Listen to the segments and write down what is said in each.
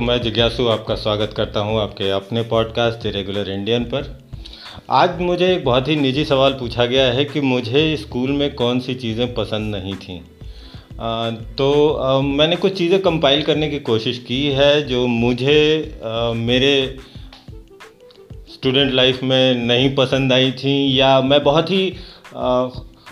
तो मैं जिज्ञासु आपका स्वागत करता हूँ आपके अपने पॉडकास्ट रेगुलर इंडियन पर। आज मुझे एक बहुत ही निजी सवाल पूछा गया है कि मुझे स्कूल में कौन सी चीज़ें पसंद नहीं थीं। तो आ, मैंने कुछ चीज़ें कंपाइल करने की कोशिश की है जो मुझे आ, मेरे स्टूडेंट लाइफ में नहीं पसंद आई थी या मैं बहुत ही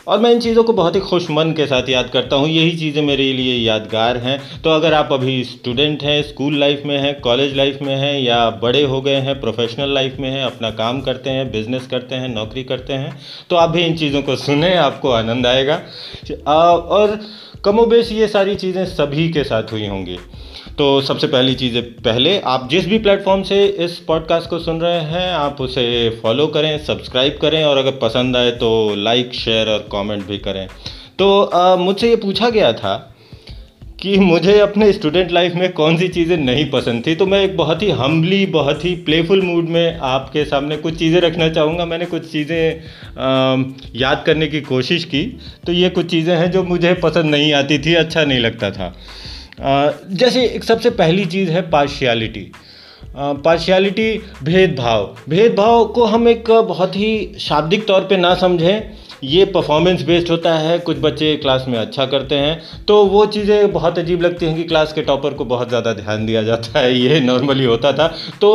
और मैं इन चीज़ों को बहुत ही खुश मन के साथ याद करता हूँ। यही चीज़ें मेरे लिए यादगार हैं। तो अगर आप अभी स्टूडेंट हैं, स्कूल लाइफ में हैं, कॉलेज लाइफ में हैं या बड़े हो गए हैं, प्रोफेशनल लाइफ में हैं, अपना काम करते हैं, बिज़नेस करते हैं, नौकरी करते हैं तो आप भी इन चीज़ों को सुने, आपको आनंद आएगा। और कमोबेश ये सारी चीज़ें सभी के साथ हुई होंगी। तो सबसे पहली चीज़ पहले, आप जिस भी प्लेटफॉर्म से इस पॉडकास्ट को सुन रहे हैं, आप उसे फॉलो करें सब्सक्राइब करें और अगर पसंद आए तो लाइक शेयर और कमेंट भी करें। तो मुझसे ये पूछा गया था कि मुझे अपने स्टूडेंट लाइफ में कौन सी चीज़ें नहीं पसंद थी तो मैं एक बहुत ही हम्बली बहुत ही प्लेफुल मूड में आपके सामने कुछ चीज़ें रखना चाहूँगा। मैंने कुछ चीज़ें याद करने की कोशिश की तो ये कुछ चीज़ें हैं जो मुझे पसंद नहीं आती थी अच्छा नहीं लगता था। जैसे एक सबसे पहली चीज़ है पार्शियलिटी पार्शियलिटी भेदभाव। भेदभाव को हम एक बहुत ही शाब्दिक तौर पे ना समझें। ये परफॉर्मेंस बेस्ड होता है, कुछ बच्चे क्लास में अच्छा करते हैं तो वो चीज़ें बहुत अजीब लगती हैं कि क्लास के टॉपर को बहुत ज़्यादा ध्यान दिया जाता है, ये नॉर्मली होता था। तो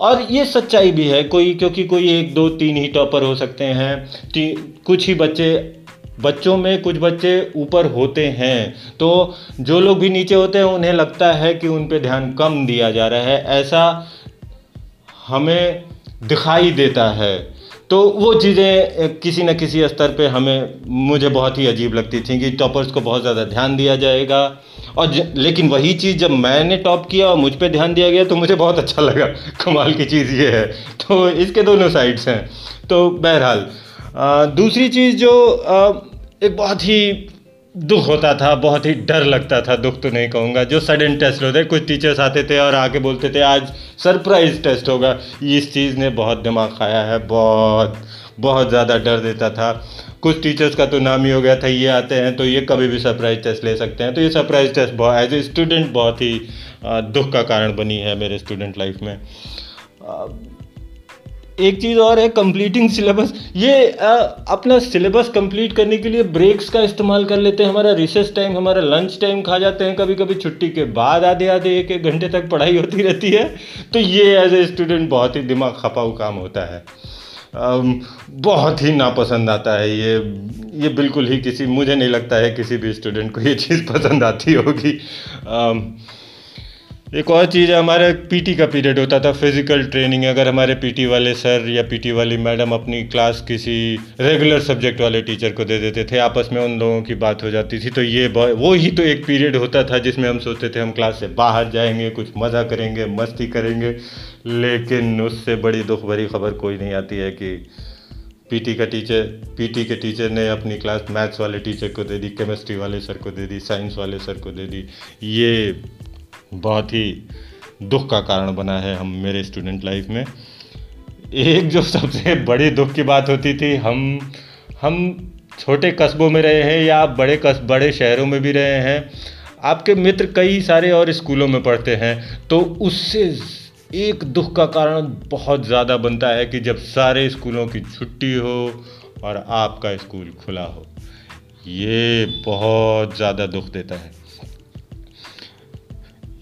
और ये सच्चाई भी है, कोई, क्योंकि कोई एक, दो, तीन ही टॉपर हो सकते हैं कुछ ही बच्चे बच्चों में कुछ बच्चे ऊपर होते हैं तो जो लोग भी नीचे होते हैं उन्हें लगता है कि उन पर ध्यान कम दिया जा रहा है। ऐसा हमें दिखाई देता है। तो वो चीज़ें किसी न किसी स्तर पे हमें मुझे बहुत ही अजीब लगती थी कि टॉपर्स को बहुत ज़्यादा ध्यान दिया जाएगा। और ज, लेकिन वही चीज़ जब मैंने टॉप किया और मुझ पर ध्यान दिया गया तो मुझे बहुत अच्छा लगा। कमाल की चीज़ ये है। तो इसके दोनों साइड्स हैं। तो बहरहाल दूसरी चीज़ जो एक बहुत ही दुख होता था, बहुत ही डर लगता था, दुख तो नहीं कहूँगा। जो सडन टेस्ट होते, कुछ टीचर्स आते थे और आके बोलते थे, आज सरप्राइज़ टेस्ट होगा। इस चीज़ ने बहुत दिमाग खाया है, बहुत बहुत ज़्यादा डर देता था। कुछ टीचर्स का तो नाम ही हो गया था, ये आते हैं तो ये कभी भी सरप्राइज़ टेस्ट ले सकते हैं। तो ये सरप्राइज़ टेस्ट बहुत एज ए स्टूडेंट बहुत ही दुख का कारण बनी है मेरे स्टूडेंट लाइफ में। एक चीज़ और है कंप्लीटिंग सिलेबस ये आ, अपना सिलेबस कंप्लीट करने के लिए ब्रेक्स का इस्तेमाल कर लेते हैं। हमारा रिसेस टाइम हमारा लंच टाइम खा जाते हैं। कभी कभी छुट्टी के बाद आधे आधे एक एक घंटे तक पढ़ाई होती रहती है। तो ये एज ए स्टूडेंट बहुत ही दिमाग खपाऊ काम होता है। बहुत ही नापसंद आता है ये। ये बिल्कुल ही किसी मुझे नहीं लगता है किसी भी स्टूडेंट को ये चीज़ पसंद आती होगी। एक और चीज़ है, हमारा पीटी का पीरियड होता था फ़िज़िकल ट्रेनिंग अगर हमारे पीटी वाले सर या पीटी वाली मैडम अपनी क्लास किसी रेगुलर सब्जेक्ट वाले टीचर को दे देते थे, आपस में उन लोगों की बात हो जाती थी तो ये वो ही तो एक पीरियड होता था जिसमें हम सोचते थे हम क्लास से बाहर जाएँगे, कुछ मज़ा करेंगे, मस्ती करेंगे, लेकिन उससे बड़ी दुख भरी खबर कोई नहीं आती है कि पीटी का टीचर पीटी के टीचर ने अपनी क्लास मैथ्स वाले टीचर को दे दी केमिस्ट्री वाले सर को दे दी साइंस वाले सर को दे दी, ये बहुत ही दुख का कारण बना है हम मेरे स्टूडेंट लाइफ में। एक जो सबसे बड़ी दुख की बात होती थी, हम हम छोटे कस्बों में रहे हैं या आप बड़े कस, बड़े शहरों में भी रहे हैं। आपके मित्र कई सारे और स्कूलों में पढ़ते हैं तो उससे एक दुख का कारण बहुत ज़्यादा बनता है कि जब सारे स्कूलों की छुट्टी हो और आपका स्कूल खुला हो। ये बहुत ज़्यादा दुख देता है।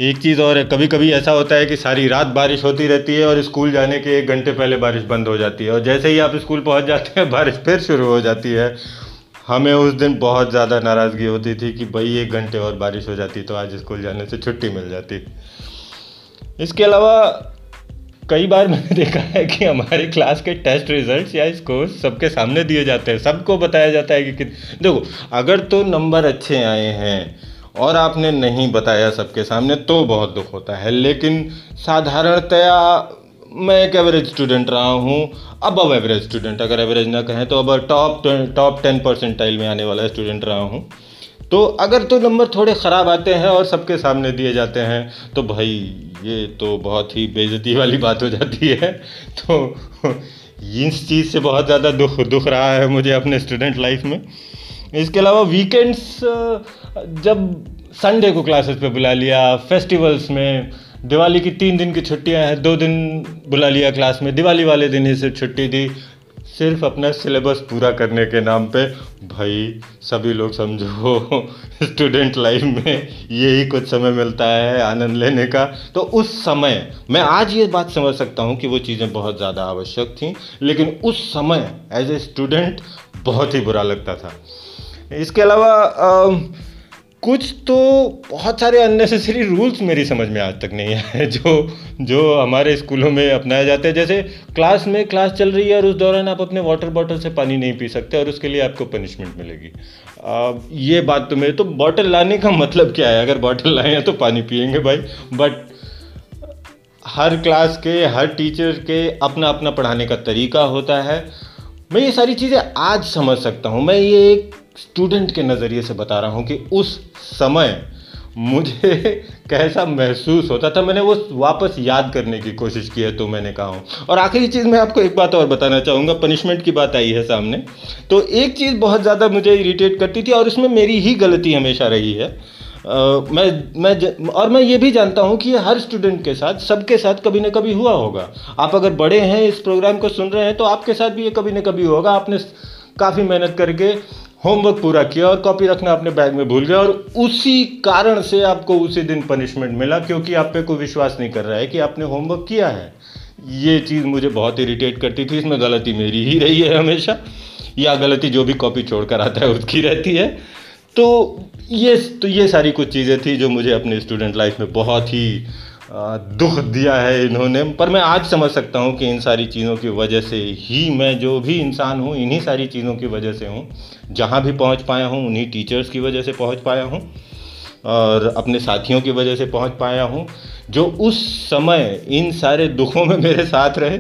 एक चीज़ और है कभी कभी ऐसा होता है कि सारी रात बारिश होती रहती है और स्कूल जाने के एक घंटे पहले बारिश बंद हो जाती है और जैसे ही आप स्कूल पहुँच जाते हैं, बारिश फिर शुरू हो जाती है। हमें उस दिन बहुत ज़्यादा नाराज़गी होती थी कि भाई एक घंटे और बारिश हो जाती तो आज स्कूल जाने से छुट्टी मिल जाती। इसके अलावा कई बार मैंने देखा है कि हमारे क्लास के टेस्ट रिजल्ट्स या स्कोर सबके सामने दिए जाते हैं, सबको बताया जाता है कि देखो, अगर तो नंबर अच्छे आए हैं और आपने नहीं बताया सबके सामने तो बहुत दुख होता है, लेकिन साधारणतया मैं एक एवरेज स्टूडेंट रहा हूँ। अब एवरेज स्टूडेंट अगर एवरेज ना कहें तो अब टॉप टॉप टेन परसेंटाइल में आने वाला स्टूडेंट रहा हूँ। तो अगर तो नंबर थोड़े ख़राब आते हैं और सबके सामने दिए जाते हैं तो भाई ये तो बहुत ही बेइज्जती वाली बात हो जाती है। तो इस चीज़ से बहुत ज़्यादा दुख दुख रहा है मुझे अपने स्टूडेंट लाइफ में। इसके अलावा वीकेंड्स जब संडे को क्लासेस पे बुला लिया फेस्टिवल्स में, दिवाली की तीन दिन की छुट्टियाँ हैं, दो दिन बुला लिया क्लास में, दिवाली वाले दिन ही सिर्फ़ छुट्टी दी, सिर्फ़ अपना सिलेबस पूरा करने के नाम पे, भाई, सभी लोग समझो स्टूडेंट लाइफ में यही कुछ समय मिलता है, आनंद लेने का। तो उस समय, मैं आज ये बात समझ सकता हूँ कि वो चीज़ें बहुत ज़्यादा आवश्यक थी, लेकिन उस समय एज ए स्टूडेंट बहुत ही बुरा लगता था। इसके अलावा कुछ तो बहुत सारे अननेसेसरी रूल्स मेरी समझ में आज तक नहीं आए जो जो हमारे स्कूलों में अपनाए जाते हैं। जैसे क्लास में क्लास चल रही है और उस दौरान आप अपने वाटर बॉटल से पानी नहीं पी सकते और उसके लिए आपको पनिशमेंट मिलेगी। आ, ये बात तो मेरे तो बॉटल लाने का मतलब क्या है? अगर बॉटल लाए हैं तो पानी पियेंगे भाई। बट हर क्लास के हर टीचर के अपना अपना पढ़ाने का तरीका होता है। मैं ये सारी चीज़ें आज समझ सकता हूँ। मैं ये एक स्टूडेंट के नज़रिए से बता रहा हूँ कि उस समय मुझे कैसा महसूस होता था। मैंने वो वापस याद करने की कोशिश की है तो मैंने कहा हूँ। और आखिरी चीज़ मैं आपको एक बात और बताना चाहूँगा पनिशमेंट की बात आई है सामने। तो एक चीज़ बहुत ज़्यादा मुझे इरीटेट करती थी और उसमें मेरी ही गलती हमेशा रही है। Uh, मैं मैं ज, और मैं ये भी जानता हूँ कि ये हर स्टूडेंट के साथ सबके साथ कभी ना कभी हुआ होगा। आप अगर बड़े हैं इस प्रोग्राम को सुन रहे हैं तो आपके साथ भी ये कभी ना कभी होगा। आपने काफ़ी मेहनत करके होमवर्क पूरा किया और कॉपी रखना अपने बैग में भूल गया और उसी कारण से आपको उसी दिन पनिशमेंट मिला क्योंकि आप पे कोई विश्वास नहीं कर रहा है कि आपने होमवर्क किया है। ये चीज़ मुझे बहुत इरिटेट करती थी, इसमें गलती मेरी ही रही है हमेशा। या गलती जो भी कॉपी छोड़ कर आता है, उसकी रहती है। तो ये तो ये सारी कुछ चीज़ें थी जो मुझे अपने स्टूडेंट लाइफ में बहुत ही दुख दिया है इन्होंने। पर मैं आज समझ सकता हूँ कि इन सारी चीज़ों की वजह से ही मैं जो भी इंसान हूँ, इन्हीं सारी चीज़ों की वजह से हूँ। जहाँ भी पहुँच पाया हूँ, उन्हीं टीचर्स की वजह से पहुँच पाया हूँ और अपने साथियों की वजह से पहुँच पाया हूँ। जो उस समय इन सारे दुखों में मेरे साथ रहे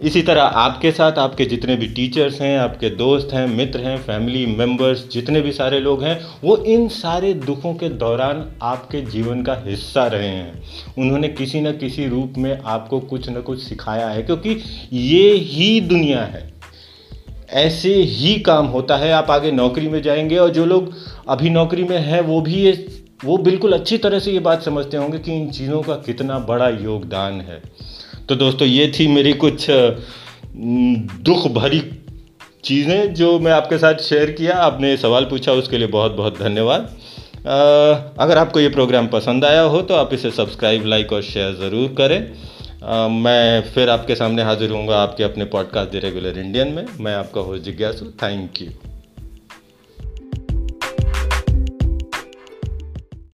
इसी तरह आपके साथ आपके जितने भी टीचर्स हैं, आपके दोस्त हैं, मित्र हैं फैमिली मेंबर्स जितने भी सारे लोग हैं, वो इन सारे दुखों के दौरान आपके जीवन का हिस्सा रहे हैं। उन्होंने किसी न किसी रूप में आपको कुछ न कुछ सिखाया है, क्योंकि ये ही दुनिया है। ऐसे ही काम होता है, आप आगे नौकरी में जाएँगे और जो लोग अभी नौकरी में हैं, वो भी ये, वो बिल्कुल अच्छी तरह से ये बात समझते होंगे कि इन चीज़ों का कितना बड़ा योगदान है। तो दोस्तों ये थी मेरी कुछ दुख भरी चीज़ें जो मैं आपके साथ शेयर किया। आपने सवाल पूछा उसके लिए बहुत बहुत धन्यवाद। अगर आपको ये प्रोग्राम पसंद आया हो तो आप इसे सब्सक्राइब लाइक और शेयर ज़रूर करें। आ, मैं फिर आपके सामने हाजिर हूँगा आपके अपने पॉडकास्ट द रेगुलर इंडियन में। मैं आपका हो जिज्ञासु थैंक यू